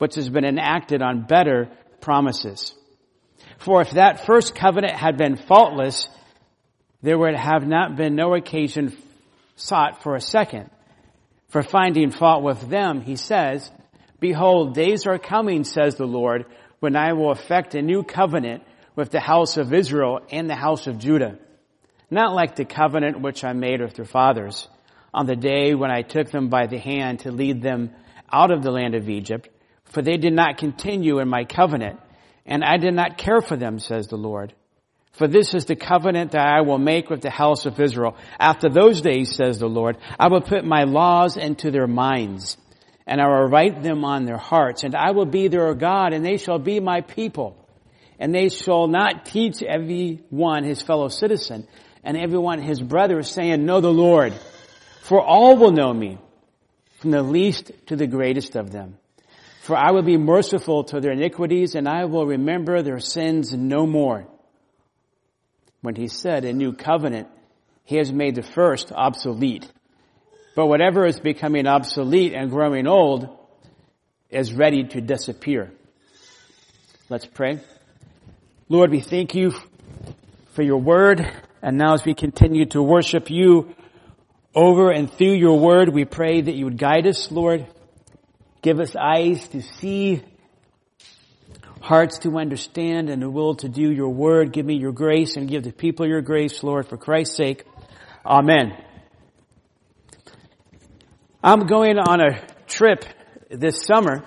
which has been enacted on better promises. For if that first covenant had been faultless, there would have not been no occasion sought for a second. For finding fault with them, he says, Behold, days are coming, says the Lord, when I will effect a new covenant with the house of Israel and the house of Judah. Not like the covenant which I made with their fathers on the day when I took them by the hand to lead them out of the land of Egypt, for they did not continue in my covenant, and I did not care for them, says the Lord. For this is the covenant that I will make with the house of Israel. After those days, says the Lord, I will put my laws into their minds, and I will write them on their hearts, and I will be their God, and they shall be my people. And they shall not teach every one his fellow citizen, and everyone his brother, saying, Know the Lord. For all will know me, from the least to the greatest of them. For I will be merciful to their iniquities, and I will remember their sins no more. When he said a new covenant, he has made the first obsolete. But whatever is becoming obsolete and growing old is ready to disappear. Let's pray. Lord, we thank you for your word. And now as we continue to worship you over and through your word, we pray that you would guide us, Lord. Give us eyes to see hearts to understand and a will to do your word. Give me your grace and give the people your grace, Lord, for Christ's sake. Amen. I'm going on a trip this summer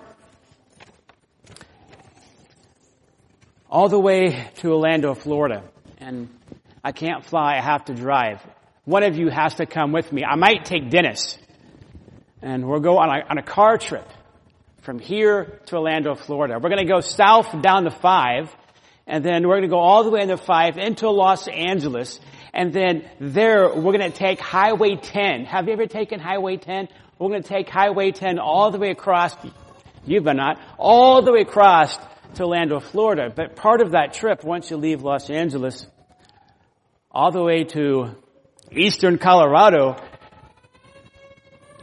all the way to Orlando, Florida. And I can't fly, I have to drive. One of you has to come with me. I might take Dennis. And we'll go on a, on a car trip from here to Orlando, Florida. We're going to go south down the five, and then we're going to go all the way into five into Los Angeles, and then there we're going to take Highway 10. Have you ever taken Highway 10? We're going to take Highway 10 all the way across, you've been not, all the way across to Orlando, Florida. But part of that trip, once you leave Los Angeles, all the way to eastern Colorado,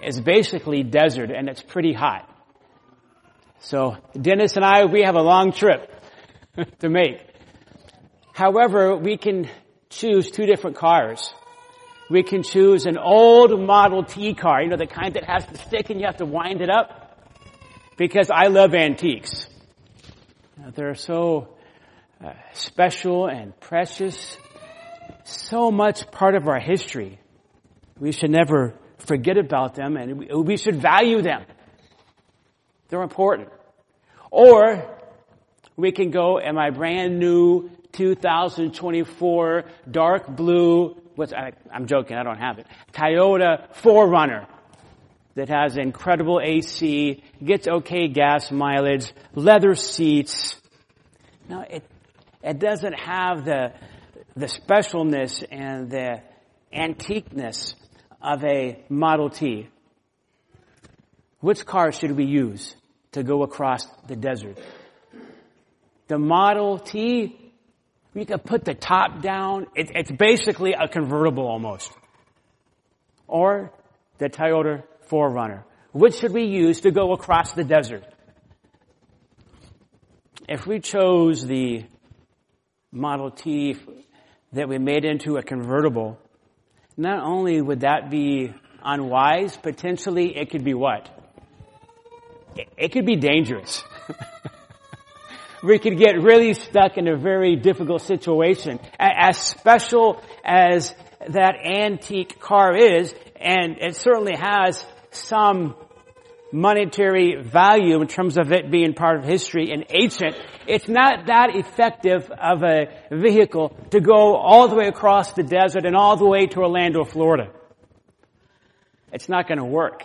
is basically desert and it's pretty hot. So Dennis and I, we have a long trip to make. However, we can choose two different cars. We can choose an old Model T car, you know, the kind that has the stick and you have to wind it up. Because I love antiques. They're so uh, special and precious. So much part of our history. We should never forget about them and we, we should value them. They're important. Or we can go in my brand new 2024 dark blue, what's, I, I'm joking, I don't have it, Toyota 4Runner that has incredible AC, gets okay gas mileage, leather seats. Now it, it doesn't have the, the specialness and the antiqueness of a Model T. Which car should we use to go across the desert? The Model T, we could put the top down. It, it's basically a convertible almost. Or the Toyota 4Runner. Which should we use to go across the desert? If we chose the Model T that we made into a convertible, not only would that be unwise, potentially it could be what? It could be dangerous. we could get really stuck in a very difficult situation. As special as that antique car is, and it certainly has some monetary value in terms of it being part of history and ancient, it's not that effective of a vehicle to go all the way across the desert and all the way to Orlando, Florida. It's not going to work.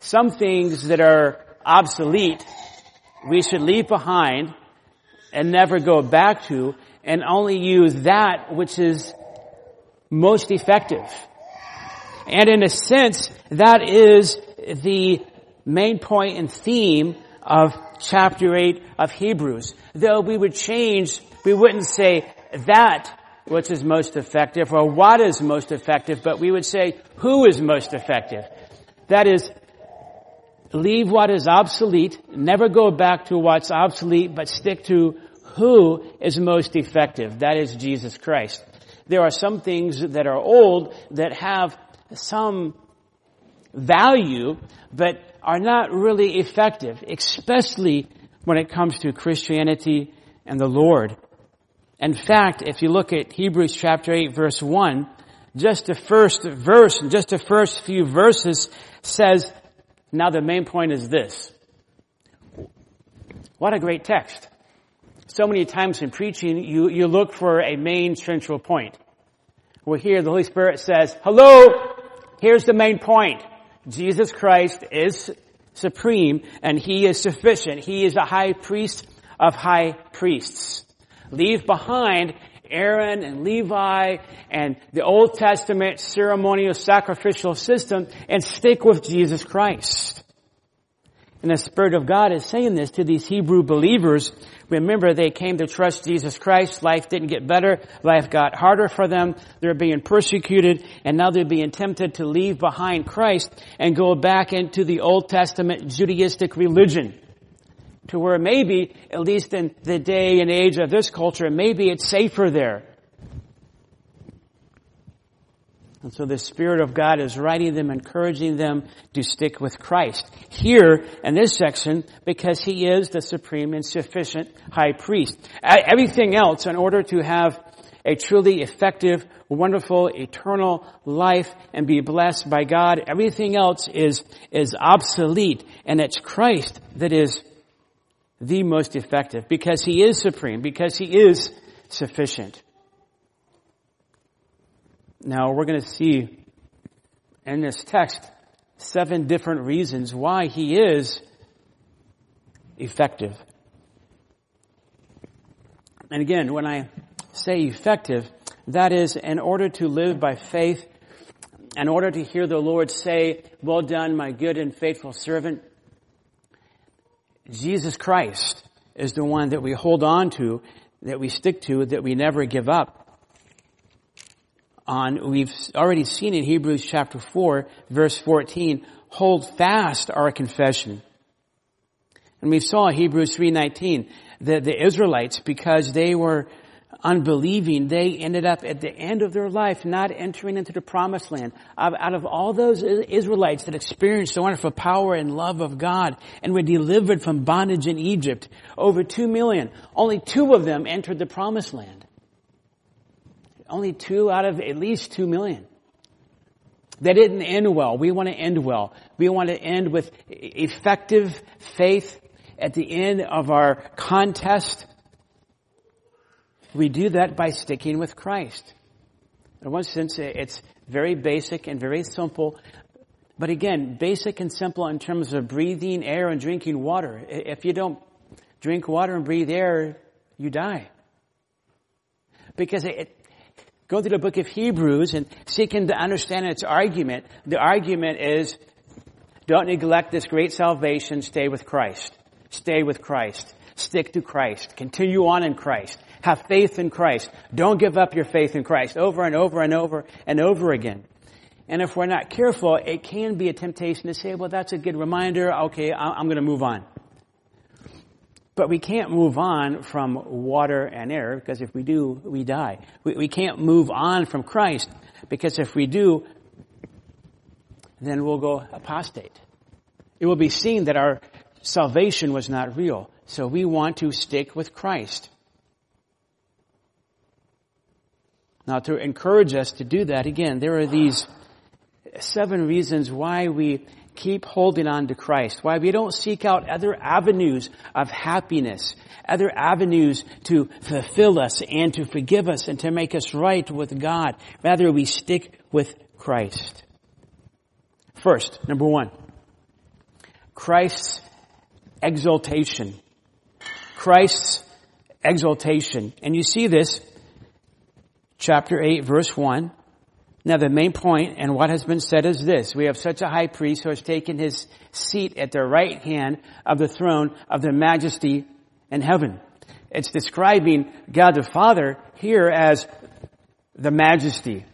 Some things that are obsolete, we should leave behind and never go back to and only use that which is most effective. And in a sense, that is the main point and theme of chapter 8 of Hebrews. Though we would change, we wouldn't say that which is most effective or what is most effective, but we would say who is most effective. That is, leave what is obsolete, never go back to what's obsolete, but stick to who is most effective. That is Jesus Christ. There are some things that are old that have some value, but are not really effective, especially when it comes to Christianity and the Lord. In fact, if you look at Hebrews chapter 8 verse 1, just the first verse, just the first few verses says, now the main point is this. What a great text. So many times in preaching, you, you look for a main central point. Well here the Holy Spirit says, hello, here's the main point. Jesus Christ is supreme and He is sufficient. He is a high priest of high priests. Leave behind Aaron and Levi and the Old Testament ceremonial sacrificial system and stick with Jesus Christ. And the Spirit of God is saying this to these Hebrew believers. Remember, they came to trust Jesus Christ. Life didn't get better. Life got harder for them. They're being persecuted and now they're being tempted to leave behind Christ and go back into the Old Testament Judaistic religion to where maybe, at least in the day and age of this culture, maybe it's safer there. And so the Spirit of God is writing them, encouraging them to stick with Christ. Here, in this section, because He is the supreme and sufficient high priest. Everything else, in order to have a truly effective, wonderful, eternal life and be blessed by God, everything else is, is obsolete. And it's Christ that is the most effective because He is supreme, because He is sufficient. Now we're going to see in this text seven different reasons why He is effective. And again, when I say effective, that is in order to live by faith, in order to hear the Lord say, well done, my good and faithful servant, Jesus Christ is the one that we hold on to, that we stick to, that we never give up on. We've already seen in Hebrews chapter 4, verse 14, hold fast our confession. And we saw Hebrews 3.19 that the Israelites, because they were unbelieving, they ended up at the end of their life not entering into the promised land. Out of all those Israelites that experienced the wonderful power and love of God and were delivered from bondage in Egypt, over two million, only two of them entered the promised land. Only two out of at least two million. They didn't end well. We want to end well. We want to end with effective faith at the end of our contest we do that by sticking with Christ. In one sense, it's very basic and very simple. But again, basic and simple in terms of breathing air and drinking water. If you don't drink water and breathe air, you die. Because it, go through the book of Hebrews and seeking to understand its argument. The argument is, don't neglect this great salvation, stay with Christ. Stay with Christ. Stick to Christ. Continue on in Christ. Have faith in Christ. Don't give up your faith in Christ over and over and over and over again. And if we're not careful, it can be a temptation to say, well, that's a good reminder. Okay, I'm going to move on. But we can't move on from water and air because if we do, we die. We, we can't move on from Christ because if we do, then we'll go apostate. It will be seen that our salvation was not real. So we want to stick with Christ. Now to encourage us to do that, again, there are these seven reasons why we keep holding on to Christ, why we don't seek out other avenues of happiness, other avenues to fulfill us and to forgive us and to make us right with God. Rather, we stick with Christ. First, number one, Christ's exaltation. Christ's exaltation. And you see this chapter 8 verse 1. Now the main point and what has been said is this. We have such a high priest who has taken his seat at the right hand of the throne of the majesty in heaven. It's describing God the Father here as the majesty.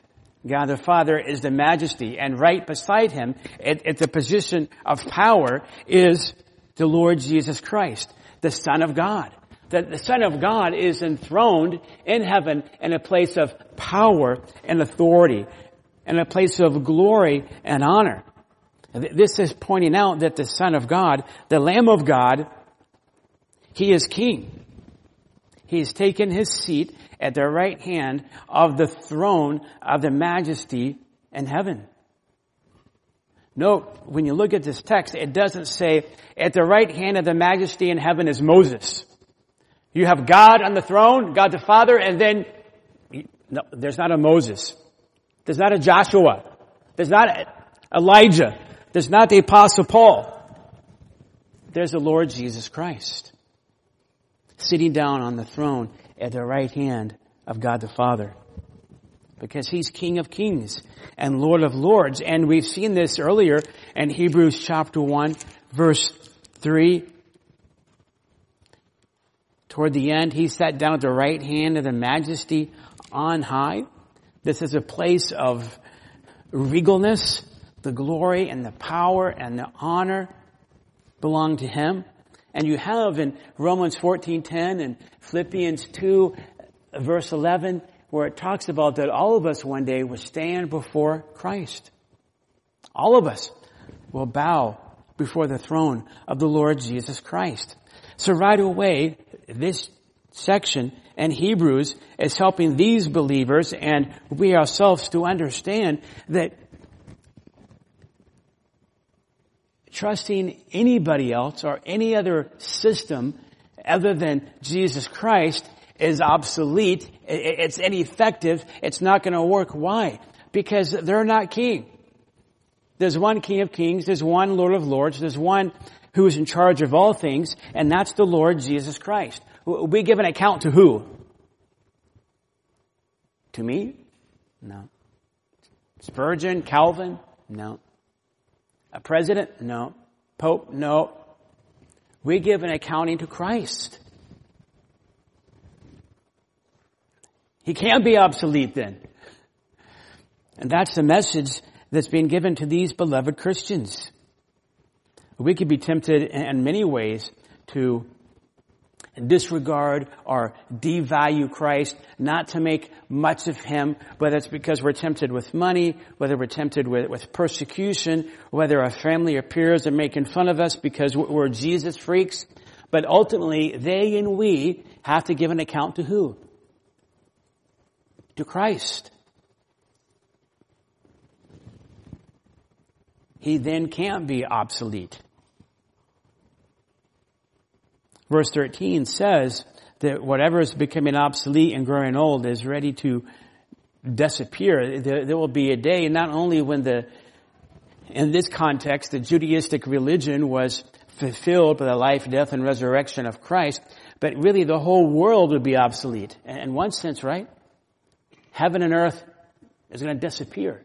God the Father is the majesty, and right beside him, at, at the position of power, is the Lord Jesus Christ, the Son of God. That the Son of God is enthroned in heaven in a place of power and authority, in a place of glory and honor. This is pointing out that the Son of God, the Lamb of God, He is King. He has taken His seat at the right hand of the throne of the majesty in heaven. Note, when you look at this text, it doesn't say, at the right hand of the majesty in heaven is Moses. You have God on the throne, God the Father, and then, no, there's not a Moses. There's not a Joshua. There's not Elijah. There's not the Apostle Paul. There's the Lord Jesus Christ sitting down on the throne at the right hand of God the Father. Because He's King of Kings and Lord of Lords. And we've seen this earlier in Hebrews chapter 1 verse 3. Toward the end, He sat down at the right hand of the majesty on high. This is a place of regalness. The glory and the power and the honor belong to Him. And you have in Romans 14:10 and Philippians 2 verse 11 where it talks about that all of us one day will stand before Christ. All of us will bow before the throne of the Lord Jesus Christ. So right away, this section in Hebrews is helping these believers and we ourselves to understand that trusting anybody else or any other system other than Jesus Christ is obsolete. It's ineffective. It's not going to work. Why? Because they're not king. There's one King of Kings. There's one Lord of Lords. There's one who is in charge of all things, and that's the Lord Jesus Christ. We give an account to who? To me? No. Spurgeon? Calvin? No. A president? No. Pope? No. We give an accounting to Christ. He can't be obsolete then. And that's the message that's being given to these beloved Christians. We could be tempted in many ways to disregard or devalue Christ, not to make much of Him, whether it's because we're tempted with money, whether we're tempted with, with persecution, whether our family or peers are making fun of us because we're Jesus freaks. But ultimately, they and we have to give an account to who? To Christ. He then can't be obsolete. Verse 13 says that whatever is becoming obsolete and growing old is ready to disappear. There, there will be a day not only when the, in this context, the Judaistic religion was fulfilled by the life, death, and resurrection of Christ, but really the whole world would be obsolete. In one sense, right? Heaven and earth is going to disappear.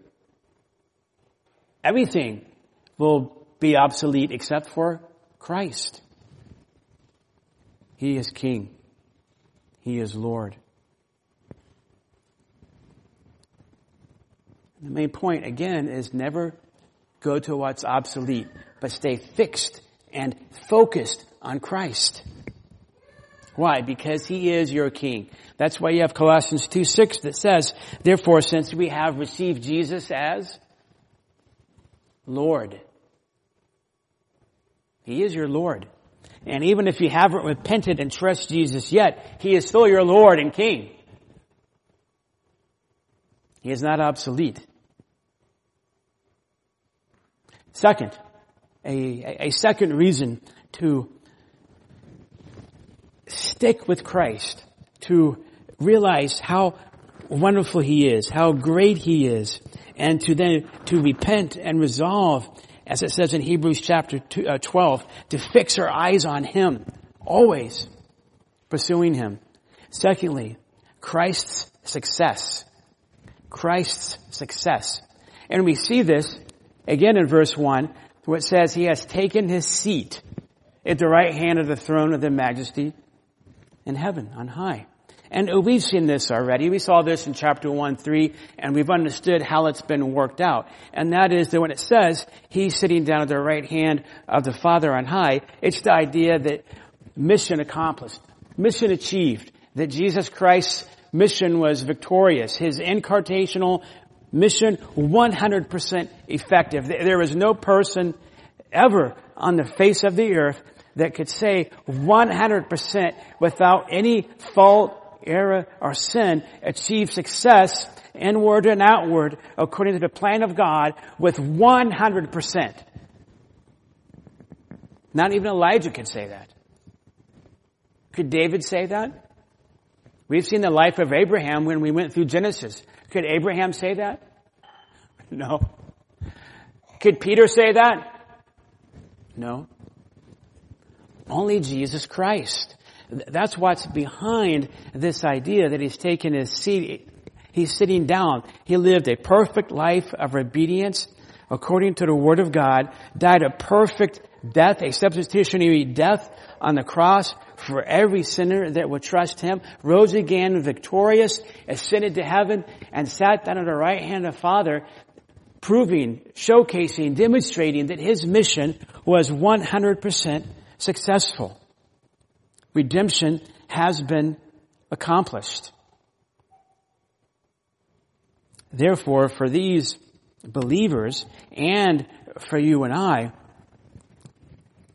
Everything will be obsolete except for Christ. He is King. He is Lord. The main point, again, is never go to what's obsolete, but stay fixed and focused on Christ. Why? Because He is your King. That's why you have Colossians 2 6 that says, Therefore, since we have received Jesus as Lord, He is your Lord. And even if you haven't repented and trust Jesus yet, He is still your Lord and King. He is not obsolete. Second, a, a second reason to stick with Christ, to realize how wonderful He is, how great He is, and to then to repent and resolve as it says in Hebrews chapter uh, 12, to fix our eyes on Him, always pursuing Him. Secondly, Christ's success. Christ's success. And we see this again in verse 1, where it says, He has taken His seat at the right hand of the throne of the majesty in heaven on high. And we've seen this already. We saw this in chapter 1, 3, and we've understood how it's been worked out. And that is that when it says he's sitting down at the right hand of the Father on high, it's the idea that mission accomplished, mission achieved, that Jesus Christ's mission was victorious. His incarnational mission 100% effective. There is no person ever on the face of the earth that could say 100% without any fault, error, or sin achieve success inward and outward according to the plan of God with 100%. Not even Elijah could say that. Could David say that? We've seen the life of Abraham when we went through Genesis. Could Abraham say that? No. Could Peter say that? No. Only Jesus Christ. That's what's behind this idea that he's taken his seat. He's sitting down. He lived a perfect life of obedience according to the Word of God, died a perfect death, a substitutionary death on the cross for every sinner that would trust Him, rose again victorious, ascended to heaven, and sat down at the right hand of Father, proving, showcasing, demonstrating that His mission was 100% successful. Redemption has been accomplished. Therefore, for these believers and for you and I,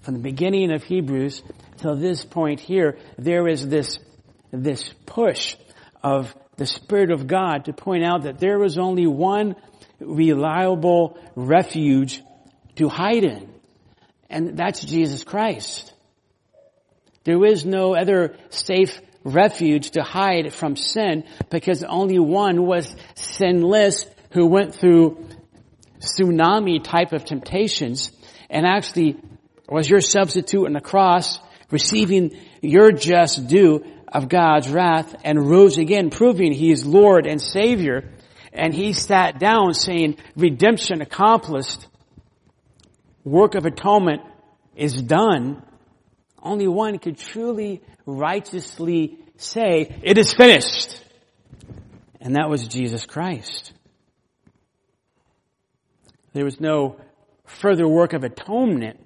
from the beginning of Hebrews till this point here, there is this, this push of the Spirit of God to point out that there is only one reliable refuge to hide in. And that's Jesus Christ. There is no other safe refuge to hide from sin because only one was sinless who went through tsunami type of temptations and actually was your substitute on the cross, receiving your just due of God's wrath and rose again, proving he is Lord and Savior. And he sat down saying, redemption accomplished work of atonement is done, only one could truly righteously say, it is finished. And that was Jesus Christ. There was no further work of atonement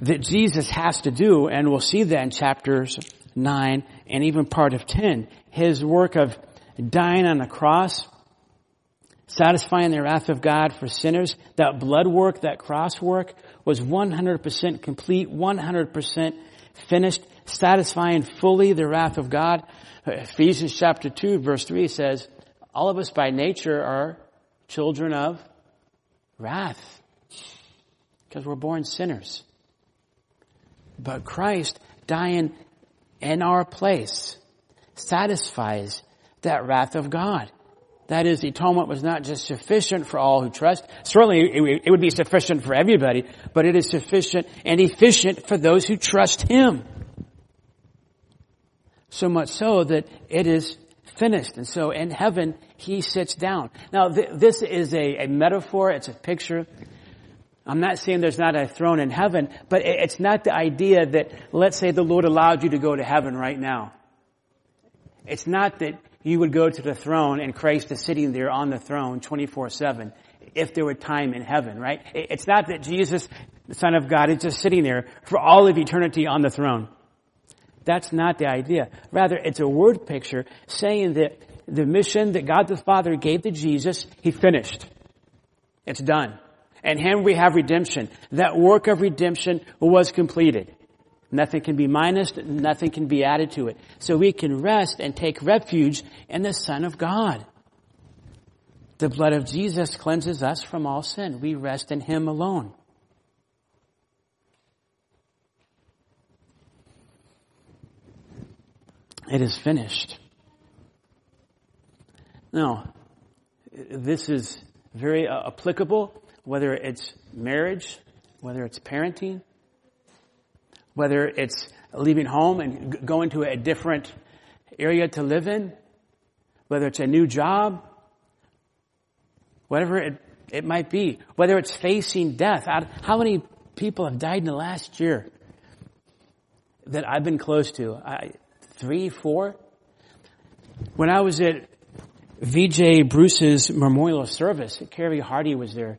that Jesus has to do, and we'll see that in chapters 9 and even part of 10. His work of dying on the cross satisfying the wrath of God for sinners. That blood work, that cross work was 100% complete, 100% finished, satisfying fully the wrath of God. Ephesians chapter 2 verse 3 says, all of us by nature are children of wrath because we're born sinners. But Christ dying in our place satisfies that wrath of God. That is, the atonement was not just sufficient for all who trust. Certainly, it would be sufficient for everybody, but it is sufficient and efficient for those who trust Him. So much so that it is finished. And so in heaven, He sits down. Now, th- this is a, a, metaphor. It's a picture. I'm not saying there's not a throne in heaven, but it's not the idea that, let's say the Lord allowed you to go to heaven right now. It's not that you would go to the throne and Christ is sitting there on the throne 24-7 if there were time in heaven, right? It's not that Jesus, the Son of God, is just sitting there for all of eternity on the throne. That's not the idea. Rather, it's a word picture saying that the mission that God the Father gave to Jesus, He finished. It's done. And Him we have redemption. That work of redemption was completed. Nothing can be minused, nothing can be added to it. So we can rest and take refuge in the Son of God. The blood of Jesus cleanses us from all sin. We rest in Him alone. It is finished. Now, this is very uh, applicable, whether it's marriage, whether it's parenting, whether it's leaving home and going to a different area to live in, whether it's a new job, whatever it, it might be, whether it's facing death. How many people have died in the last year that I've been close to? I, three, four? When I was at VJ Bruce's memorial service, Carey Hardy was there,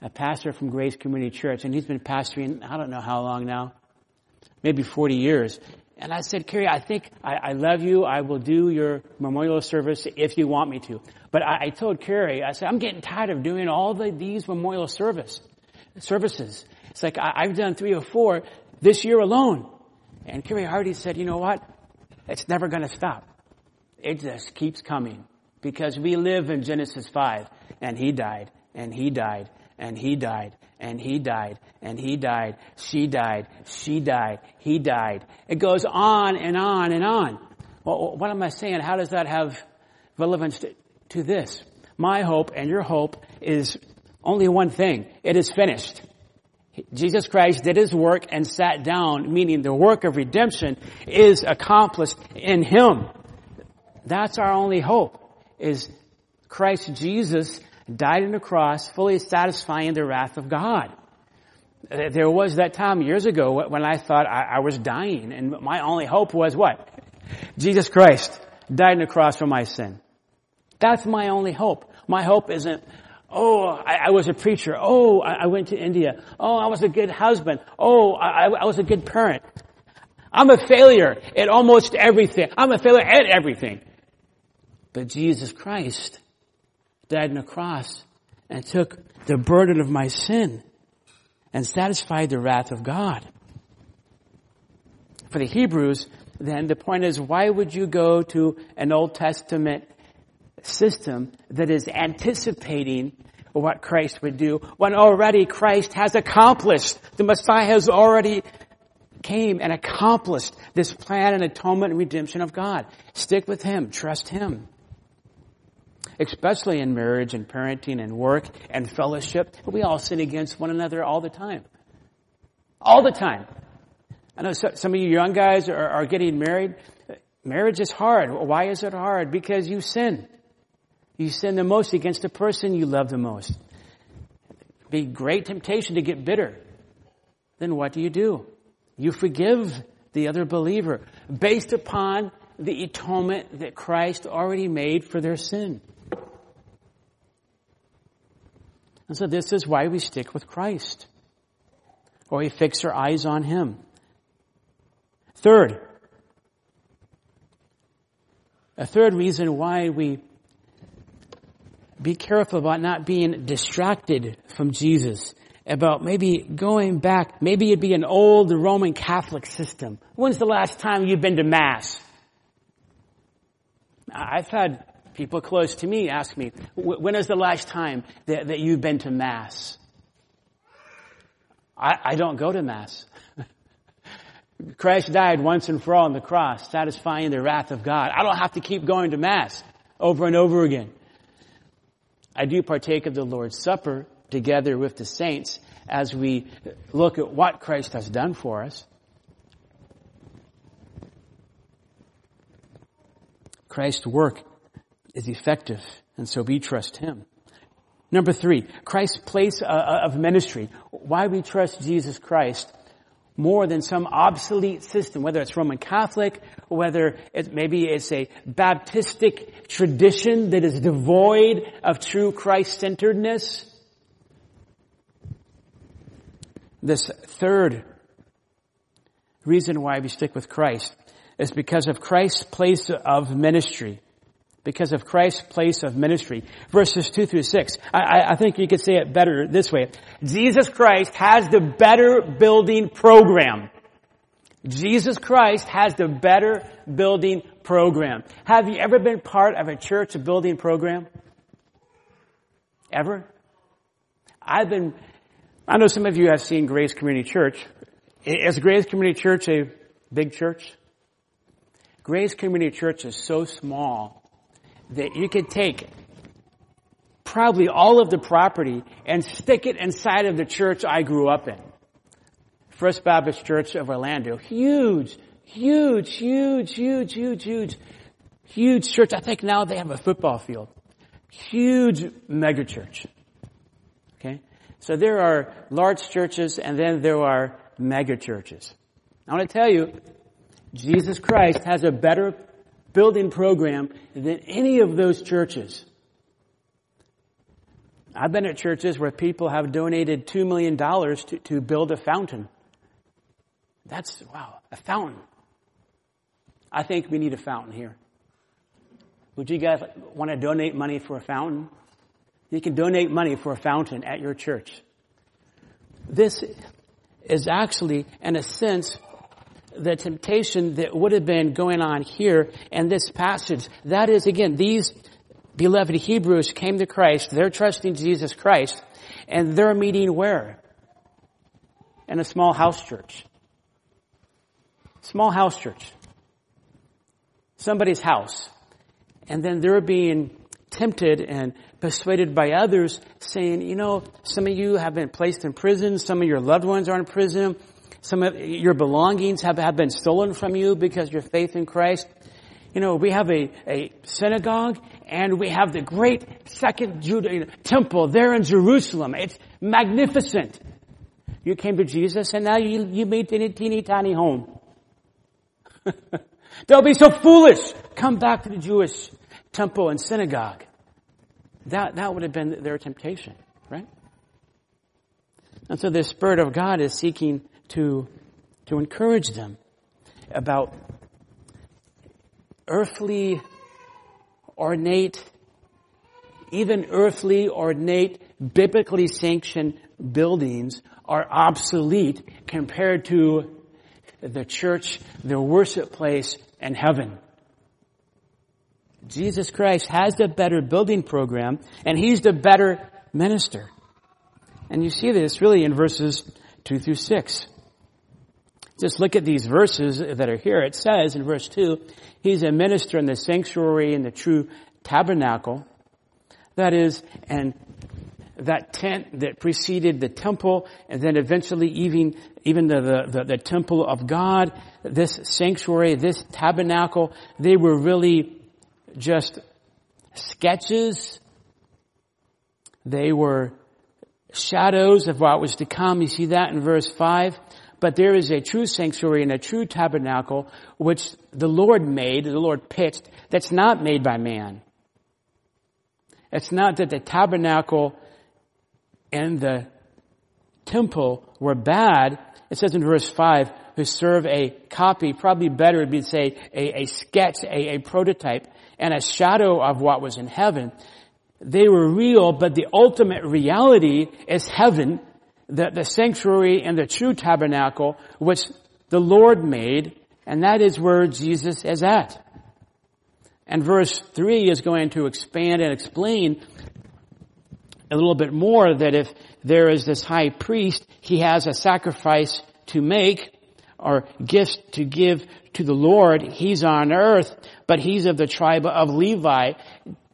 a pastor from Grace Community Church, and he's been pastoring, I don't know how long now, maybe 40 years. And I said, Carey, I think I, I love you. I will do your memorial service if you want me to. But I, I told Carey, I said, I'm getting tired of doing all the, these memorial service services. It's like I, I've done three or four this year alone. And Carey Hardy said, you know what? It's never going to stop. It just keeps coming because we live in Genesis 5 and he died and he died and he died and he died and he died. She died. She died. He died. It goes on and on and on. Well, what am I saying? How does that have relevance to, to this? My hope and your hope is only one thing. It is finished. Jesus Christ did his work and sat down, meaning the work of redemption is accomplished in him. That's our only hope, is Christ Jesus died on the cross, fully satisfying the wrath of God. Uh, there was that time years ago when I thought I, was dying, and my only hope was what? Jesus Christ died on the cross for my sin. That's my only hope. My hope isn't Oh, I, I, was a preacher. Oh, I, I, went to India. Oh, I was a good husband. Oh, I, I was a good parent. I'm a failure at almost everything. I'm a failure at everything. But Jesus Christ died on the cross and took the burden of my sin and satisfied the wrath of God. For the Hebrews, then, the point is, why would you go to an Old Testament system that is anticipating what Christ would do when already Christ has accomplished. The Messiah has already came and accomplished this plan and atonement and redemption of God. Stick with Him. Trust Him. Especially in marriage and parenting and work and fellowship. We all sin against one another all the time. All the time. I know some of you young guys are, are getting married. Marriage is hard. Why is it hard? Because you sin. You sin the most against the person you love the most. Be great temptation to get bitter. Then what do you do? You forgive the other believer based upon the atonement that Christ already made for their sin. And so this is why we stick with Christ. Or we fix our eyes on Him. Third, a third reason why we be careful about not being distracted from Jesus, about maybe going back, maybe it'd be an old Roman Catholic system. When's the last time you've been to Mass? I've had people close to me ask me, when is the last time that, that you've been to Mass? I, I don't go to Mass. Christ died once and for all on the cross, satisfying the wrath of God. I don't have to keep going to Mass over and over again. I do partake of the Lord's Supper together with the saints as we look at what Christ has done for us. Christ's work is effective, and so we trust Him. Number three, Christ's place uh, uh, of ministry. Why we trust Jesus Christ more than some obsolete system, whether it's Roman Catholic, whether maybe it's a Baptistic tradition that is devoid of true Christ-centeredness. This third reason why we stick with Christ is because of Christ's place of ministry because of Christ's place of ministry. Verses 2 through 6. I, I, think you could say it better this way. Jesus Christ has the better building program. Jesus Christ has the better building program. Have you ever been part of a church building program? Ever? I've been, I know some of you have seen Grace Community Church. Is Grace Community Church a big church? Grace Community Church is so small that you could take probably all of the property and stick it inside of the church I grew up in. First Baptist Church of Orlando. Huge, huge, huge, huge, huge, huge, huge church. I think now they have a football field. Huge megachurch. Okay? So there are large churches and then there are mega churches. I want to tell you, Jesus Christ has a better building program than any of those churches. I've been at churches where people have donated $2 million to, to build a fountain. That's, wow, a fountain. I think we need a fountain here. Would you guys want to donate money for a fountain? You can donate money for a fountain at your church. This is actually, in a sense, the temptation that would have been going on here in this passage. That is, again, these beloved Hebrews came to Christ. They're trusting Jesus Christ. And they're meeting where? In a small house church. Small house church. Somebody's house. And then they're being tempted and persuaded by others saying, you know, some of you have been placed in prison, some of your loved ones are in prison, some of your belongings have, have been stolen from you because your faith in Christ. You know, we have a, a synagogue and we have the great second Judah uh, temple there in Jerusalem. It's magnificent. You came to Jesus and now you, you made teeny, teeny tiny home. Don't be so foolish. Come back to the Jewish temple and synagogue. That, that would have been their temptation, right? And so the Spirit of God is seeking to, to encourage them about earthly, ornate, even earthly, ornate, biblically sanctioned buildings are obsolete compared to the church, the worship place, and heaven. Jesus Christ has the better building program and he's the better minister. And you see this really in verses 2 through 6. Just look at these verses that are here. It says in verse 2, he's a minister in the sanctuary in the true tabernacle. That is, and that tent that preceded the temple and then eventually even, even the, the, the, temple of God, this sanctuary, this tabernacle, they were really just sketches. They were shadows of what was to come. You see that in verse 5. But there is a true sanctuary and a true tabernacle which the Lord made, the Lord pitched, that's not made by man. It's not that the tabernacle and the temple were bad. It says in verse 5, who serve a copy, probably better would be to say a, a sketch, a, a prototype and a shadow of what was in heaven. They were real, but the ultimate reality is heaven, the, the sanctuary and the true tabernacle, which the Lord made, and that is where Jesus is at. And verse 3 is going to expand and explain a little bit more that if there is this high priest, he has a sacrifice to make or gifts to give to the Lord. He's on earth, but he's of the tribe of Levi.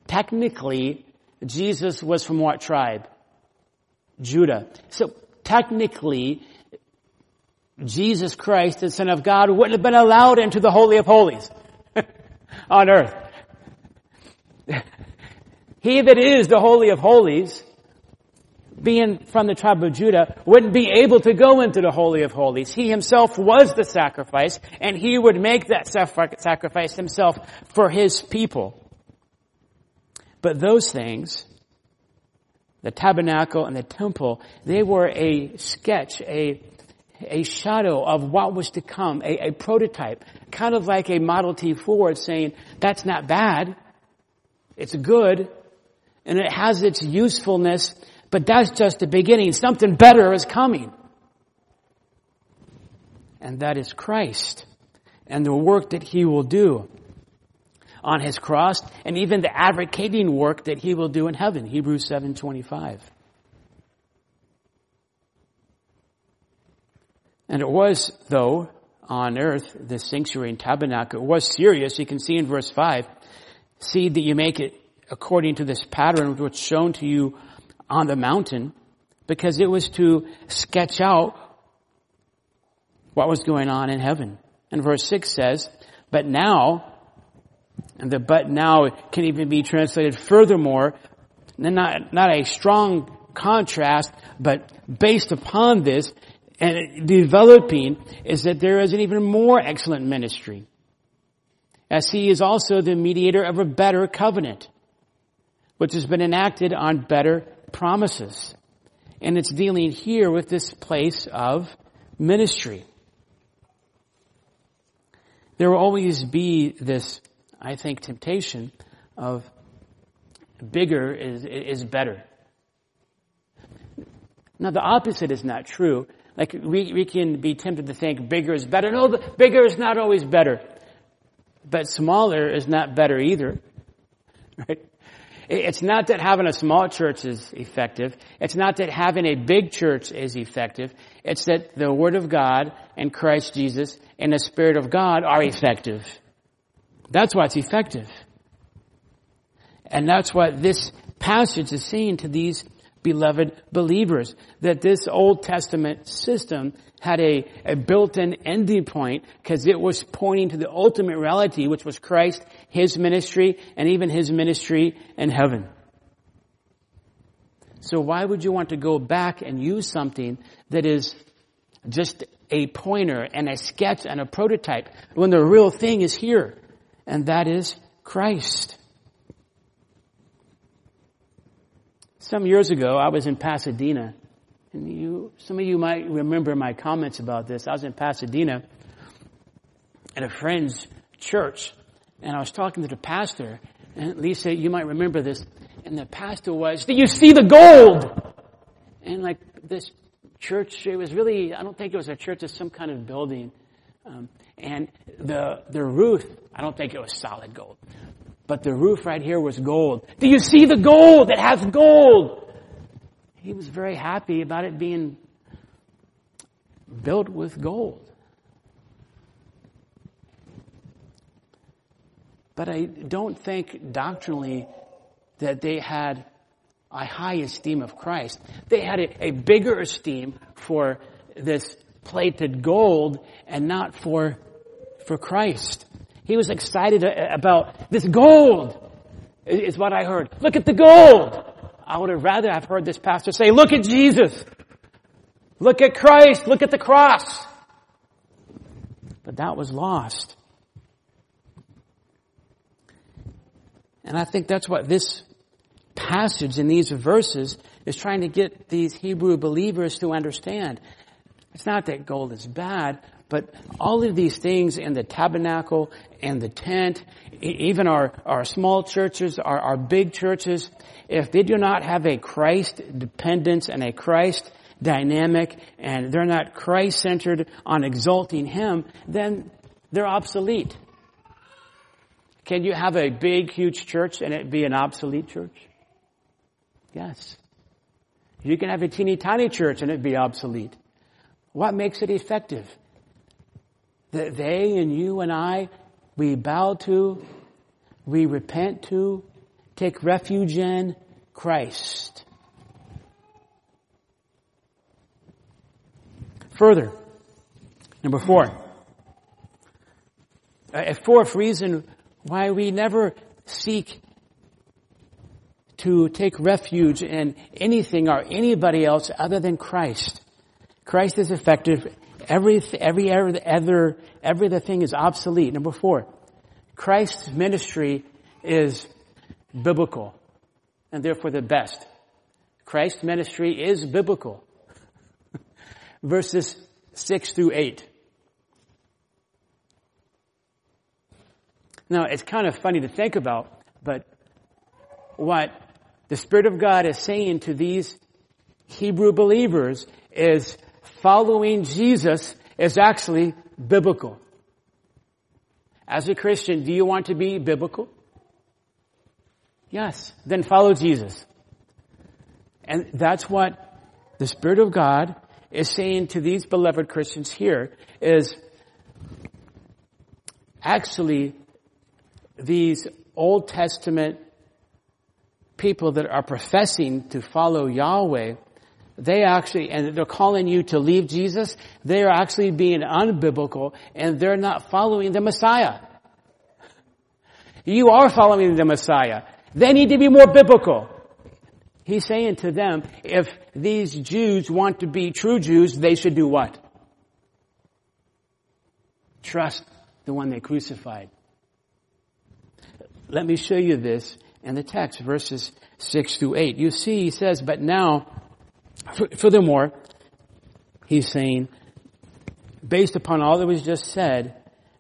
Technically, Jesus was from what tribe? Judah. So technically, Jesus Christ, the Son of God, wouldn't have been allowed into the Holy of Holies on earth. he that is the Holy of Holies being from the tribe of Judah, wouldn't be able to go into the Holy of Holies. He himself was the sacrifice, and he would make that sacrifice himself for his people. But those things, the tabernacle and the temple, they were a sketch, a, a shadow of what was to come, a, a prototype, kind of like a Model T Ford saying, that's not bad, it's good, and it has its usefulness but that's just the beginning. Something better is coming. And that is Christ and the work that He will do on His cross and even the advocating work that He will do in heaven. Hebrews 7.25. And it was, though, on earth, the sanctuary and tabernacle, it was serious. You can see in verse 5, see that you make it according to this pattern which was shown to you on the mountain because it was to sketch out what was going on in heaven. And verse 6 says, but now, and the but now can even be translated furthermore, not, not a strong contrast, but based upon this and developing is that there is an even more excellent ministry. as he is also the mediator of a better covenant, which has been enacted on better promises. And it's dealing here with this place of ministry. There will always be this, I think, temptation of bigger is, is better. Now the opposite is not true. Like we, we can be tempted to think bigger is better. No, bigger is not always better. But smaller is not better either. Right? It's not that having a small church is effective. It's not that having a big church is effective. It's that the Word of God and Christ Jesus and the Spirit of God are effective. That's why it's effective. And that's what this passage is saying to these beloved believers. That this Old Testament system had a, a built-in ending point because it was pointing to the ultimate reality, which was Christ, His ministry, and even His ministry in heaven. So why would you want to go back and use something that is just a pointer and a sketch and a prototype when the real thing is here? And that is Christ. Some years ago, I was in Pasadena, and you, some of you might remember my comments about this. I was in Pasadena at a friend's church, and I was talking to the pastor, and Lisa, you might remember this, and the pastor was, do you see the gold? And like this church, it was really, I don't think it was a church, it's some kind of building. Um, and the, the roof, I don't think it was solid gold, but the roof right here was gold. Do you see the gold? It has gold. He was very happy about it being built with gold. But I don't think doctrinally that they had a high esteem of Christ. They had a, a bigger esteem for this plated gold and not for, for Christ. He was excited about this gold is what I heard. Look at the gold. I would have rather have heard this pastor say, look at Jesus. Look at Christ. Look at the cross. But that was lost. And I think that's what this passage in these verses is trying to get these Hebrew believers to understand. It's not that gold is bad, but all of these things in the tabernacle and the tent, even our, our small churches, our, our big churches, if they do not have a Christ dependence and a Christ dynamic and they're not Christ centered on exalting Him, then they're obsolete. Can you have a big, huge church and it be an obsolete church? Yes. You can have a teeny tiny church and it be obsolete. What makes it effective? That they and you and I, we bow to, we repent to, take refuge in Christ. Further, number four, a fourth reason why we never seek to take refuge in anything or anybody else other than Christ. Christ is effective Every, every other, every other thing is obsolete. Number four, Christ's ministry is biblical and therefore the best. Christ's ministry is biblical. Verses 6 through 8. Now, it's kind of funny to think about, but what the Spirit of God is saying to these Hebrew believers is following Jesus is actually biblical. As a Christian, do you want to be biblical? Yes. Then follow Jesus. And that's what the Spirit of God is saying to these beloved Christians here is actually these Old Testament people that are professing to follow Yahweh they actually, and they're calling you to leave Jesus, they are actually being unbiblical and they're not following the Messiah. You are following the Messiah. They need to be more biblical. He's saying to them, if these Jews want to be true Jews, they should do what? Trust the one they crucified. let me show you this in the text, verses 6 through 8. You see, he says, but now, furthermore, he's saying, based upon all that was just said,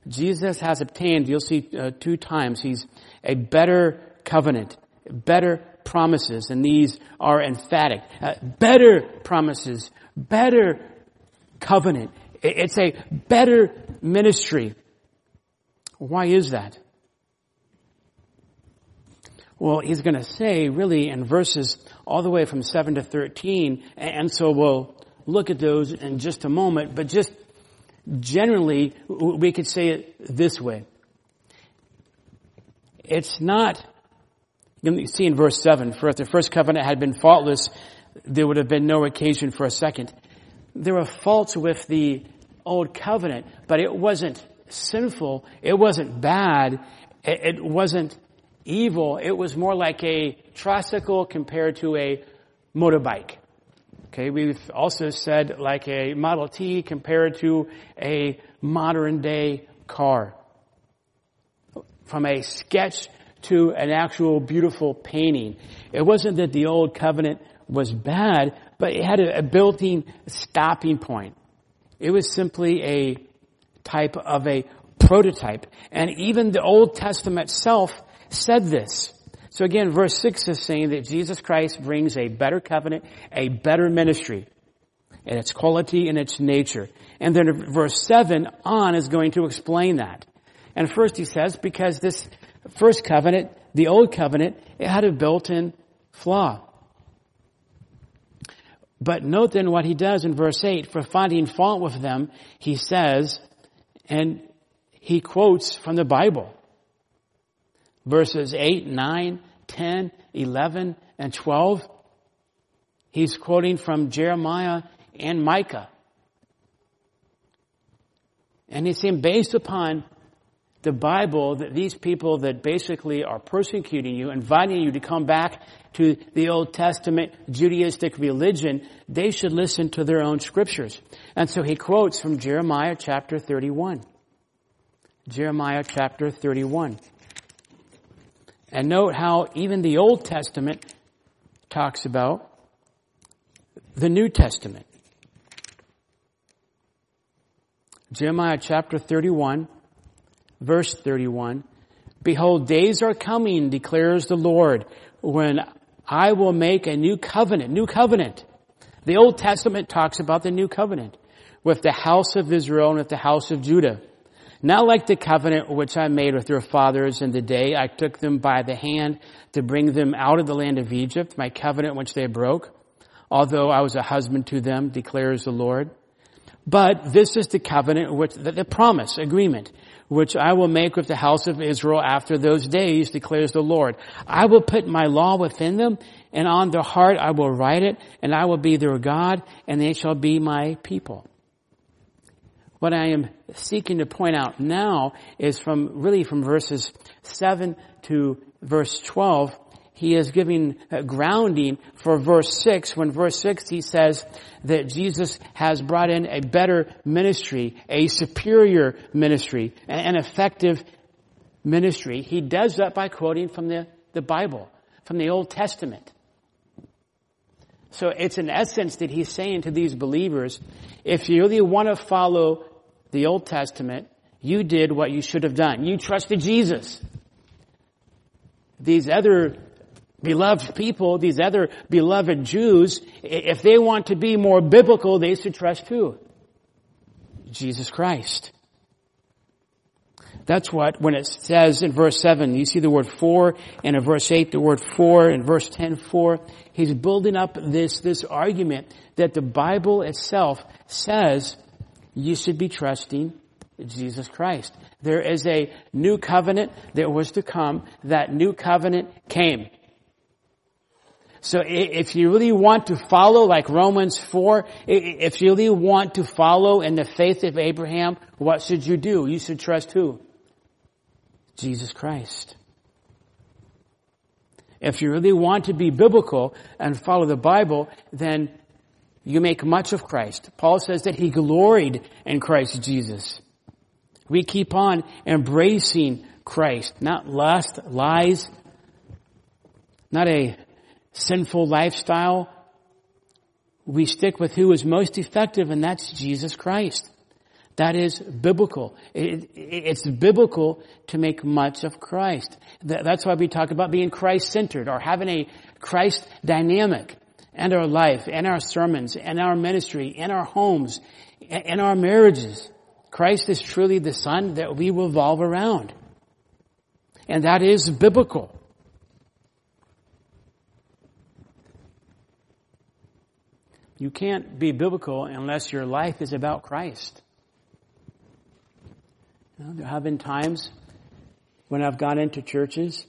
Jesus has obtained, you'll see uh, two times, he's a better covenant, better promises, and these are emphatic. Uh, better promises, better covenant. It's a better ministry. Why is that? Well, he's going to say really in verses all the way from 7 to 13, and so we'll look at those in just a moment, but just generally, we could say it this way. It's not, you see in verse 7, for if the first covenant had been faultless, there would have been no occasion for a second. There were faults with the old covenant, but it wasn't sinful. It wasn't bad. It, wasn't evil. It was more like a tricycle compared to a motorbike. Okay, we've also said like a Model T compared to a modern day car. From a sketch to an actual beautiful painting. It wasn't that the old covenant was bad, but it had a, built-in stopping point. It was simply a type of a prototype. And even the Old Testament itself said this. So again, verse 6 is saying that Jesus Christ brings a better covenant, a better ministry in its quality and its nature. And then verse 7 on is going to explain that. And first he says, because this first covenant, the old covenant, it had a built-in flaw. But note then what he does in verse 8, for finding fault with them, he says, and he quotes from the Bible. Verses 8, 9, 10, 11, and 12. He's quoting from Jeremiah and Micah. And he's saying based upon the Bible that these people that basically are persecuting you, inviting you to come back to the Old Testament Judaistic religion, they should listen to their own scriptures. And so he quotes from Jeremiah chapter 31. Jeremiah chapter 31. And note how even the Old Testament talks about the New Testament. Jeremiah chapter 31, verse 31. Behold, days are coming, declares the Lord, when I will make a new covenant, new covenant. The Old Testament talks about the new covenant with the house of Israel and with the house of Judah. Not like the covenant which I made with their fathers in the day I took them by the hand to bring them out of the land of Egypt, my covenant which they broke, although I was a husband to them, declares the Lord. But this is the covenant which, the, the promise, agreement, which I will make with the house of Israel after those days, declares the Lord. I will put my law within them, and on their heart I will write it, and I will be their God, and they shall be my people. What I am seeking to point out now is from, really from verses 7 to verse 12, he is giving grounding for verse 6 when verse 6 he says that Jesus has brought in a better ministry, a superior ministry, an effective ministry. He does that by quoting from the, the Bible, from the Old Testament. So it's in essence that he's saying to these believers, if you really want to follow the Old Testament, you did what you should have done. You trusted Jesus. These other beloved people, these other beloved Jews, if they want to be more biblical, they should trust who? Jesus Christ. That's what, when it says in verse 7, you see the word for, and in verse 8, the word for, in verse 10, for, he's building up this, this argument that the Bible itself says you should be trusting Jesus Christ. There is a new covenant that was to come. That new covenant came. So if you really want to follow, like Romans 4, if you really want to follow in the faith of Abraham, what should you do? You should trust who? Jesus Christ. If you really want to be biblical and follow the Bible, then you make much of Christ. Paul says that he gloried in Christ Jesus. We keep on embracing Christ. Not lust, lies, not a sinful lifestyle. We stick with who is most effective and that's Jesus Christ. That is biblical. It, it's biblical to make much of Christ. That's why we talk about being Christ-centered or having a Christ dynamic in our life, and our sermons, and our ministry, and our homes, and our marriages. Christ is truly the sun that we revolve around. And that is biblical. You can't be biblical unless your life is about Christ. You know, there have been times when I've gone into churches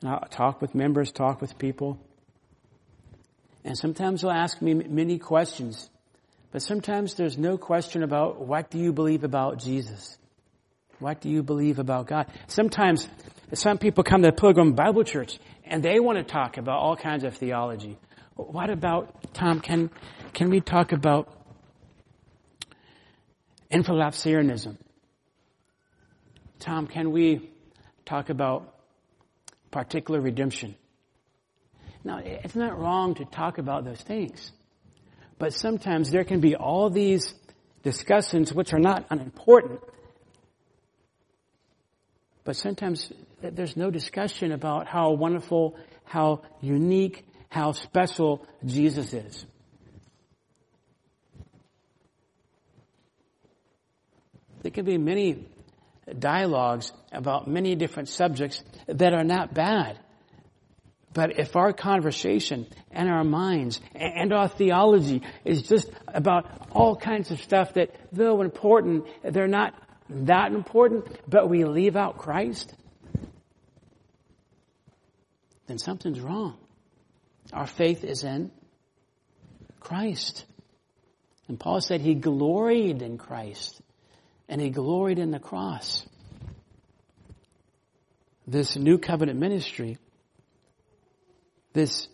and I talk with members, talk with people, and sometimes they'll ask me many questions, but sometimes there's no question about what do you believe about Jesus? What do you believe about God? Sometimes some people come to Pilgrim Bible Church and they want to talk about all kinds of theology. What about, Tom, can, can we talk about infralapsarianism? Tom, can we talk about particular redemption? Now, it's not wrong to talk about those things. But sometimes there can be all these discussions which are not unimportant. But sometimes there's no discussion about how wonderful, how unique, how special Jesus is. There can be many dialogues about many different subjects that are not bad. But if our conversation and our minds and our theology is just about all kinds of stuff that, though important, they're not that important, but we leave out Christ, then something's wrong. Our faith is in Christ. And Paul said he gloried in Christ and he gloried in the cross. This new covenant ministry, this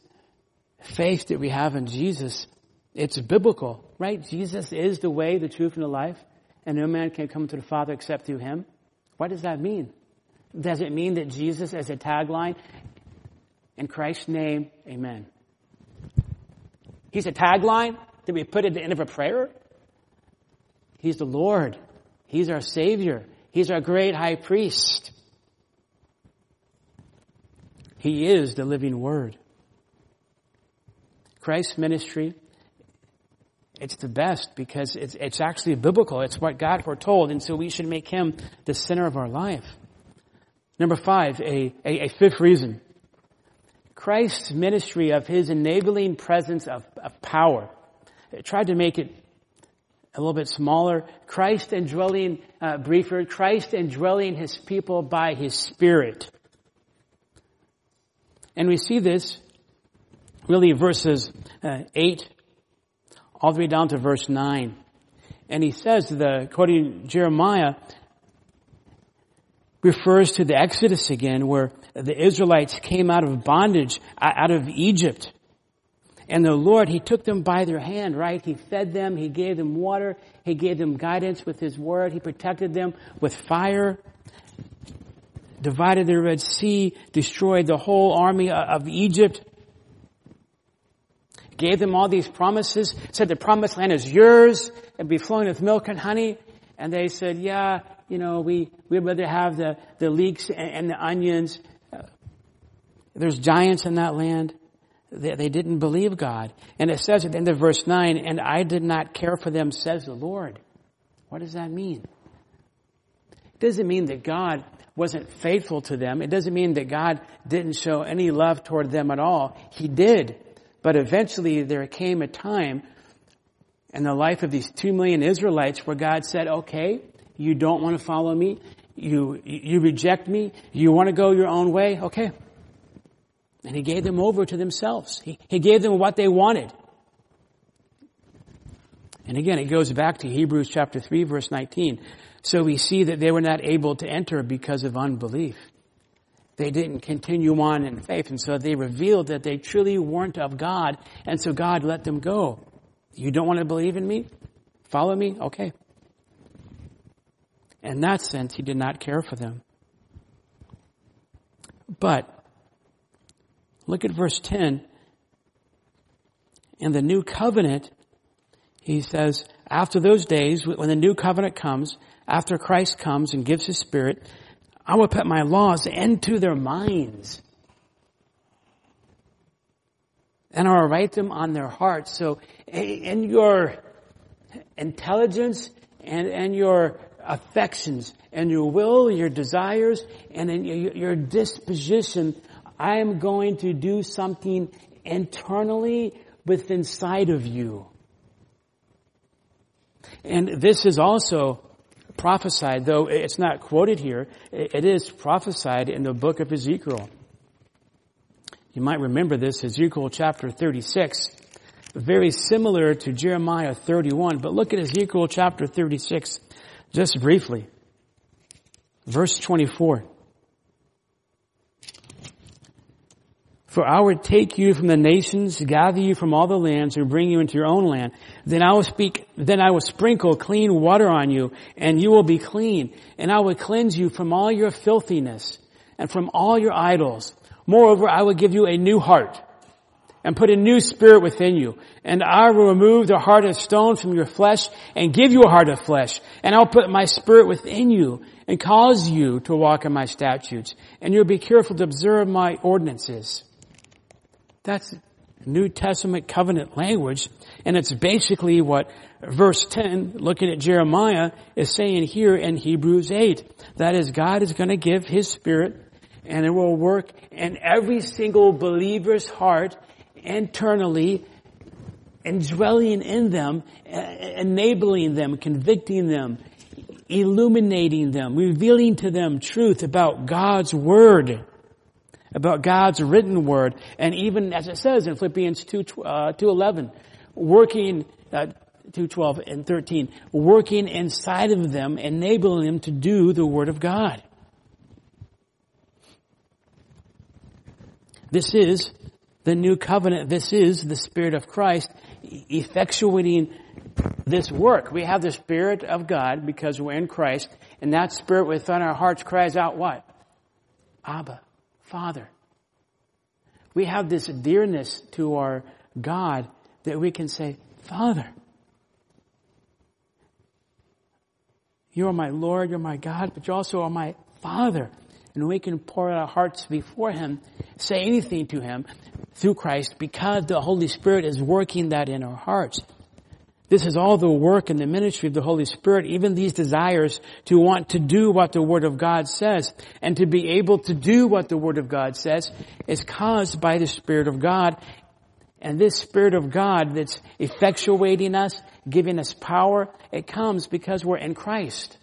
faith that we have in Jesus, it's biblical, right? Jesus is the way, the truth, and the life, and no man can come to the Father except through him. What does that mean? Does it mean that Jesus as a tagline, in Christ's name, amen? He's a tagline that we put at the end of a prayer? He's the Lord. He's our Savior. He's our great high priest. He is the living Word. Christ's ministry, it's the best because it's, it's actually biblical. It's what God foretold, and so we should make Him the center of our life. Number five, a, a, a fifth reason. Christ's ministry of His enabling presence of, of power. It tried to make it a little bit smaller. Christ indwelling, uh, briefer, Christ indwelling his people by his Spirit. And we see this really verses uh, 8 all the way down to verse 9. And he says, the, quoting Jeremiah, refers to the Exodus again where the Israelites came out of bondage, out of Egypt. And the Lord, He took them by their hand, right? He fed them. He gave them water. He gave them guidance with His word. He protected them with fire. Divided the Red Sea, destroyed the whole army of Egypt. Gave them all these promises, said the promised land is yours, and be flowing with milk and honey. And they said, yeah, you know, we, we'd rather have the, the leeks and, and the onions. Uh, there's giants in that land. They, they didn't believe God. And it says at the end of verse 9, and I did not care for them, says the Lord. What does that mean? It doesn't mean that God wasn't faithful to them. It doesn't mean that God didn't show any love toward them at all. He did. But eventually there came a time in the life of these two million Israelites where God said, okay, you don't want to follow me. You, you reject me. You want to go your own way. Okay. And he gave them over to themselves. He, he gave them what they wanted. And again, it goes back to Hebrews chapter 3 verse 19. So we see that they were not able to enter because of unbelief. They didn't continue on in faith, and so they revealed that they truly weren't of God, and so God let them go. You don't want to believe in me? Follow me? Okay. In that sense, he did not care for them. But, look at verse 10. In the new covenant, he says, after those days, when the new covenant comes, after Christ comes and gives his spirit, I will put my laws into their minds. And I will write them on their hearts. So in your intelligence and, and your affections and your will, your desires, and in your disposition, I am going to do something internally within inside of you. And this is also prophesied, though it's not quoted here, it is prophesied in the book of Ezekiel. You might remember this, Ezekiel chapter 36, very similar to Jeremiah 31, but look at Ezekiel chapter 36 just briefly. Verse 24. For I would take you from the nations, gather you from all the lands, and bring you into your own land. Then I will speak, then I will sprinkle clean water on you, and you will be clean. And I will cleanse you from all your filthiness, and from all your idols. Moreover, I will give you a new heart, and put a new spirit within you. And I will remove the heart of stone from your flesh, and give you a heart of flesh. And I'll put my spirit within you, and cause you to walk in my statutes. And you'll be careful to observe my ordinances. That's New Testament covenant language, and it's basically what verse 10, looking at Jeremiah, is saying here in Hebrews 8. That is, God is going to give His Spirit, and it will work in every single believer's heart internally, and dwelling in them, enabling them, convicting them, illuminating them, revealing to them truth about God's Word about God's written word, and even as it says in Philippians 2, uh, 2.11, working, uh, 2.12 and 13, working inside of them, enabling them to do the word of God. This is the new covenant. This is the Spirit of Christ effectuating this work. We have the Spirit of God because we're in Christ, and that Spirit within our hearts cries out what? Abba. Father. We have this dearness to our God that we can say, Father. You are my Lord, you're my God, but you also are my Father. And we can pour out our hearts before Him, say anything to Him through Christ because the Holy Spirit is working that in our hearts. This is all the work and the ministry of the Holy Spirit, even these desires to want to do what the Word of God says and to be able to do what the Word of God says is caused by the Spirit of God. And this Spirit of God that's effectuating us, giving us power, it comes because we're in Christ.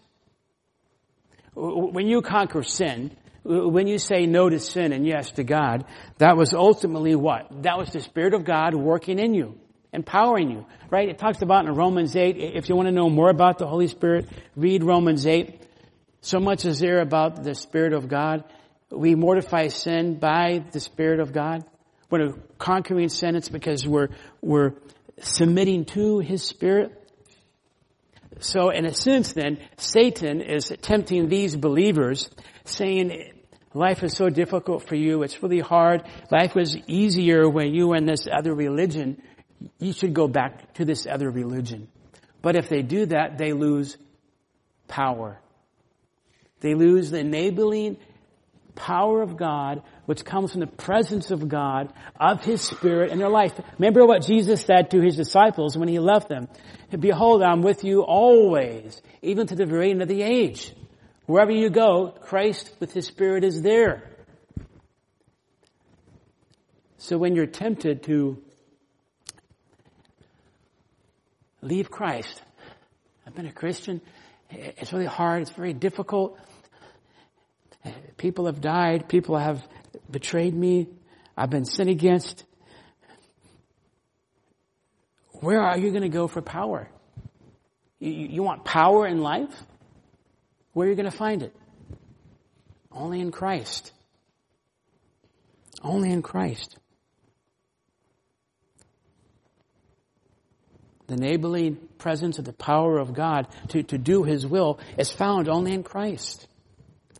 When you conquer sin, when you say no to sin and yes to God, that was ultimately what? That was the Spirit of God working in you empowering you, right? It talks about in Romans 8, if you want to know more about the Holy Spirit, read Romans 8. So much is there about the Spirit of God. We mortify sin by the Spirit of God. We're conquering sin, it's because we're, we're submitting to His Spirit. So in a sense then, Satan is tempting these believers saying, life is so difficult for you, it's really hard. Life was easier when you were in this other religion you should go back to this other religion. But if they do that, they lose power. They lose the enabling power of God, which comes from the presence of God, of His Spirit in their life. Remember what Jesus said to His disciples when He left them. Behold, I'm with you always, even to the very end of the age. Wherever you go, Christ with His Spirit is there. So when you're tempted to leave Christ. I've been a Christian. It's really hard. It's very difficult. People have died. People have betrayed me. I've been sinned against. Where are you going to go for power? You, you want power in life? Where are you going to find it? Only in Christ. Only in Christ. The enabling presence of the power of God to, to do His will is found only in Christ.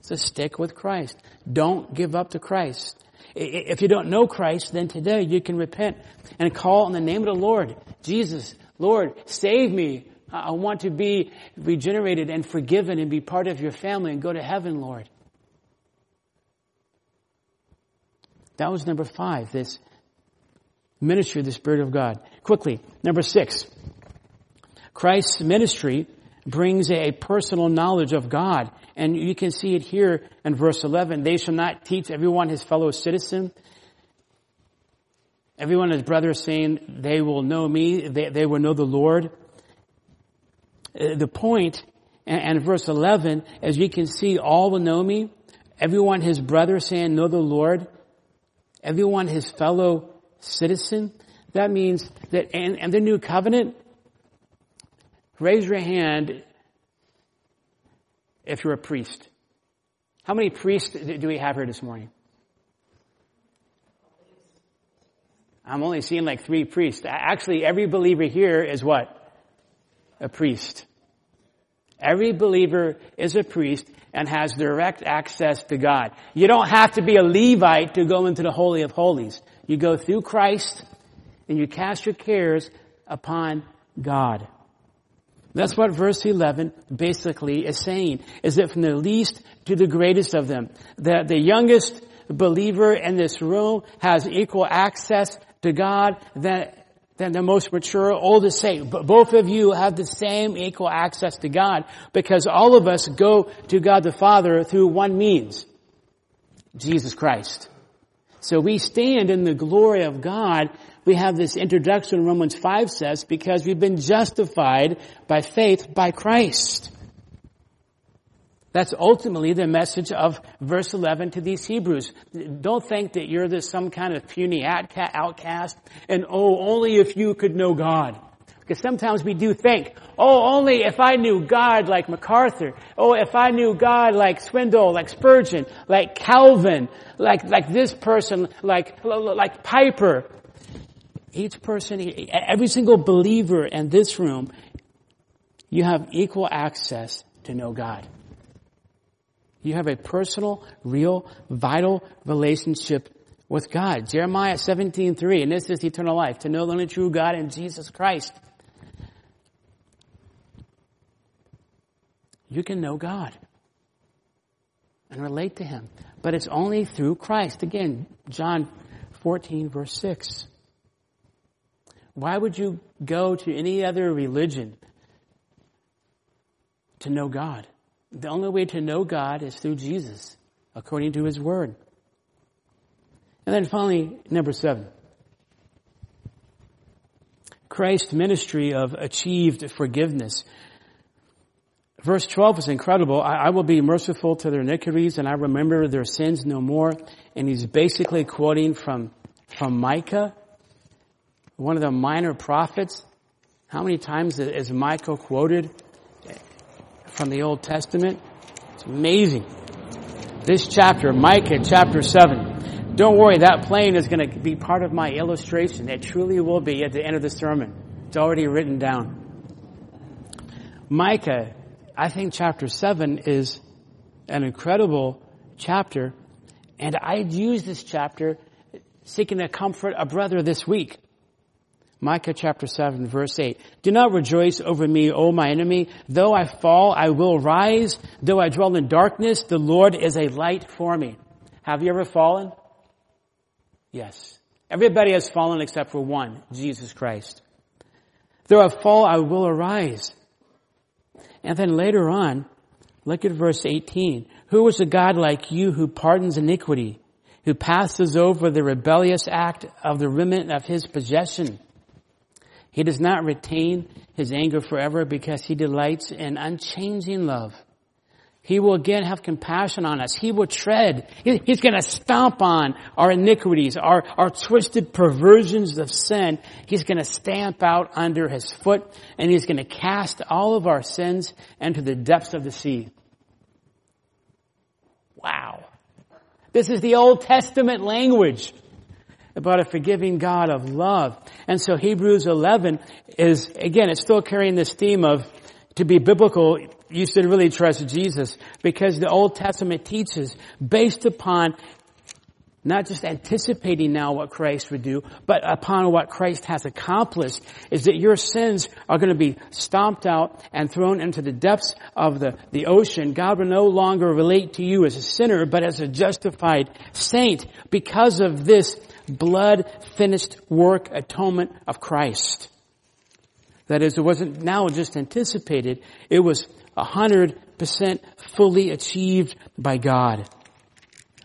So stick with Christ. Don't give up to Christ. If you don't know Christ, then today you can repent and call on the name of the Lord. Jesus, Lord, save me. I want to be regenerated and forgiven and be part of your family and go to heaven, Lord. That was number five, this ministry of the Spirit of God. Quickly, number six. Christ's ministry brings a personal knowledge of God. And you can see it here in verse 11. They shall not teach everyone his fellow citizen. Everyone his brother saying, they will know me, they, they will know the Lord. Uh, the point, and, and verse 11, as you can see, all will know me. Everyone his brother saying, know the Lord. Everyone his fellow citizen. That means that, and, and the new covenant, raise your hand if you're a priest. How many priests do we have here this morning? I'm only seeing like three priests. Actually, every believer here is what? A priest. Every believer is a priest and has direct access to God. You don't have to be a Levite to go into the Holy of Holies. You go through Christ and you cast your cares upon God. That's what verse 11 basically is saying, is that from the least to the greatest of them, that the youngest believer in this room has equal access to God than, than the most mature oldest saint. But both of you have the same equal access to God because all of us go to God the Father through one means. Jesus Christ. So we stand in the glory of God. We have this introduction Romans 5 says because we've been justified by faith by Christ. That's ultimately the message of verse 11 to these Hebrews. Don't think that you're this some kind of puny outcast and oh, only if you could know God. Because sometimes we do think, oh, only if I knew God like MacArthur. Oh, if I knew God like Swindoll, like Spurgeon, like Calvin, like, like this person, like, like Piper. Each person, every single believer in this room, you have equal access to know God. You have a personal, real, vital relationship with God. Jeremiah 17:3, and this is eternal life, to know the only true God and Jesus Christ. You can know God and relate to Him. But it's only through Christ. Again, John 14 verse 6. Why would you go to any other religion to know God? The only way to know God is through Jesus, according to His Word. And then finally, number seven. Christ's ministry of achieved forgiveness. Verse 12 is incredible. I, I, will be merciful to their iniquities and I remember their sins no more. And he's basically quoting from, from Micah, one of the minor prophets. How many times is Micah quoted from the Old Testament? It's amazing. This chapter, Micah chapter 7. Don't worry, that plane is going to be part of my illustration. It truly will be at the end of the sermon. It's already written down. Micah I think chapter 7 is an incredible chapter, and I'd use this chapter seeking to comfort a brother this week. Micah chapter 7 verse 8. Do not rejoice over me, O my enemy. Though I fall, I will rise. Though I dwell in darkness, the Lord is a light for me. Have you ever fallen? Yes. Everybody has fallen except for one, Jesus Christ. Though I fall, I will arise. And then later on, look at verse 18. Who is a God like you who pardons iniquity, who passes over the rebellious act of the remnant of his possession? He does not retain his anger forever because he delights in unchanging love. He will again have compassion on us. He will tread. He's going to stomp on our iniquities, our, our twisted perversions of sin. He's going to stamp out under his foot and he's going to cast all of our sins into the depths of the sea. Wow. This is the Old Testament language about a forgiving God of love. And so Hebrews 11 is, again, it's still carrying this theme of to be biblical you should really trust Jesus because the Old Testament teaches based upon not just anticipating now what Christ would do, but upon what Christ has accomplished, is that your sins are going to be stomped out and thrown into the depths of the, the ocean. God will no longer relate to you as a sinner, but as a justified saint because of this blood finished work atonement of Christ. That is, it wasn't now just anticipated, it was a hundred percent fully achieved by God.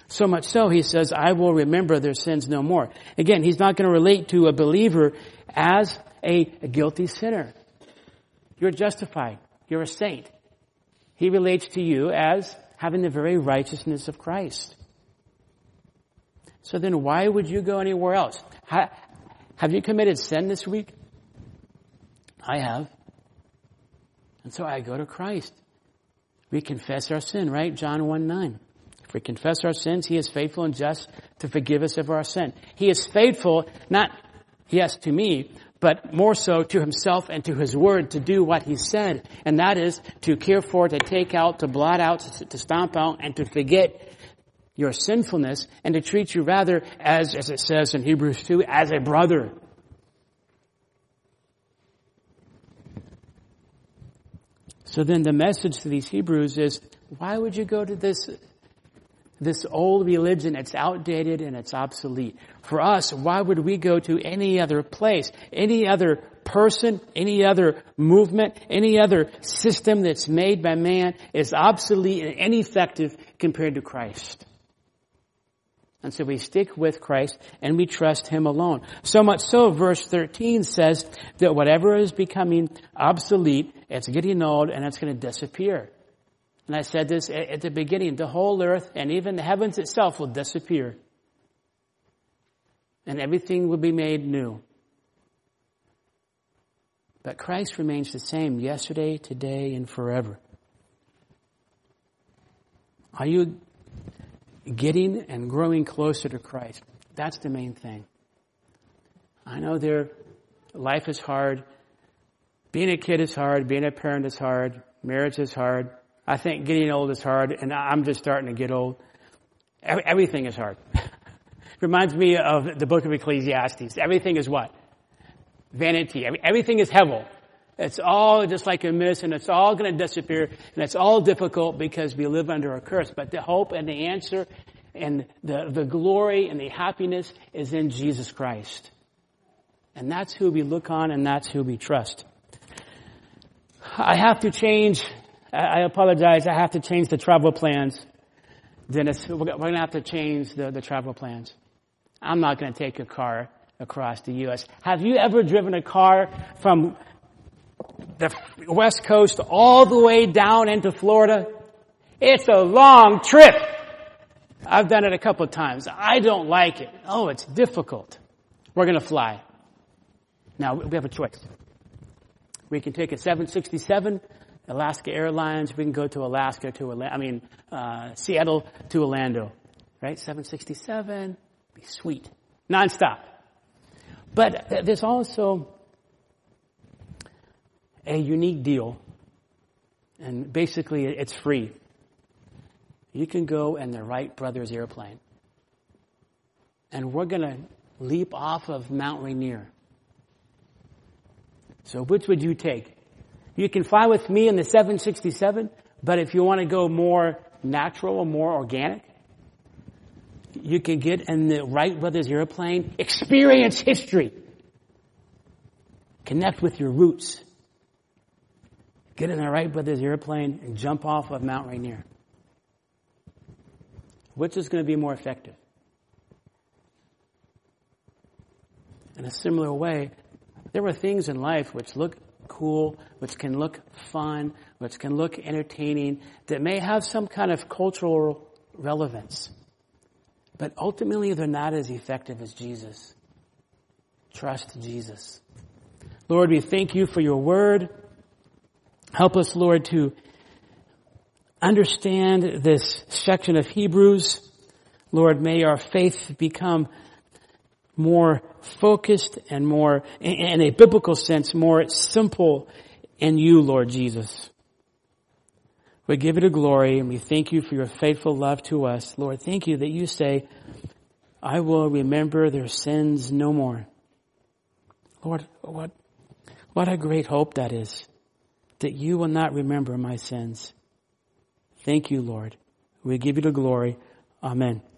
So much so, he says, I will remember their sins no more. Again, he's not going to relate to a believer as a guilty sinner. You're justified. You're a saint. He relates to you as having the very righteousness of Christ. So then why would you go anywhere else? have you committed sin this week? I have. And so I go to Christ. We confess our sin, right? John 1 9 If we confess our sins, He is faithful and just to forgive us of our sin. He is faithful, not, yes, to me, but more so to Himself and to His Word to do what He said. And that is to care for, to take out, to blot out, to stomp out, and to forget your sinfulness and to treat you rather as, as it says in Hebrews 2, as a brother. So then the message to these Hebrews is, why would you go to this this old religion, it's outdated and it's obsolete. For us, why would we go to any other place, any other person, any other movement, any other system that's made by man is obsolete and ineffective compared to Christ? And so we stick with Christ and we trust Him alone. So much so, verse 13 says that whatever is becoming obsolete, it's getting old and it's going to disappear. And I said this at the beginning, the whole earth and even the heavens itself will disappear. And everything will be made new. But Christ remains the same yesterday, today, and forever. Are you getting and growing closer to Christ? That's the main thing. I know their life is hard. Being a kid is hard. Being a parent is hard. Marriage is hard. I think getting old is hard, and I'm just starting to get old. Everything is hard. Reminds me of the book of Ecclesiastes. Everything is what? Vanity. Everything is hevel. It's all just like a mist, and it's all going to disappear, and it's all difficult because we live under a curse. But the hope and the answer and the, the glory and the happiness is in Jesus Christ. And that's who we look on, and that's who we trust. I have to change I apologize. I have to change the travel plans. Dennis, we're going to have to change the, the travel plans. I'm not going to take a car across the U.S. Have you ever driven a car from the West Coast all the way down into Florida? It's a long trip. I've done it a couple of times. I don't like it. Oh, it's difficult. We're going to fly. Now, we have a choice. We can take a 767 Alaska Airlines. We can go to Alaska to, I mean, uh, Seattle to Orlando, right? 767, be sweet, nonstop. But there's also a unique deal, and basically it's free. You can go in the Wright Brothers airplane, and we're going to leap off of Mount Rainier. So which would you take? You can fly with me in the 767, but if you want to go more natural or more organic, you can get in the Wright Brothers airplane, experience history, connect with your roots. Get in the Wright Brothers airplane and jump off of Mount Rainier. Which is going to be more effective? In a similar way, there are things in life which look cool, which can look fun, which can look entertaining, that may have some kind of cultural relevance. But ultimately, they're not as effective as Jesus. Trust Jesus. Lord, we thank you for your word. Help us, Lord, to understand this section of Hebrews. Lord, may our faith become more focused and more, in a biblical sense, more simple in you, Lord Jesus. We give you the glory and we thank you for your faithful love to us. Lord, thank you that you say, I will remember their sins no more. Lord, what, what a great hope that is that you will not remember my sins. Thank you, Lord. We give you the glory. Amen.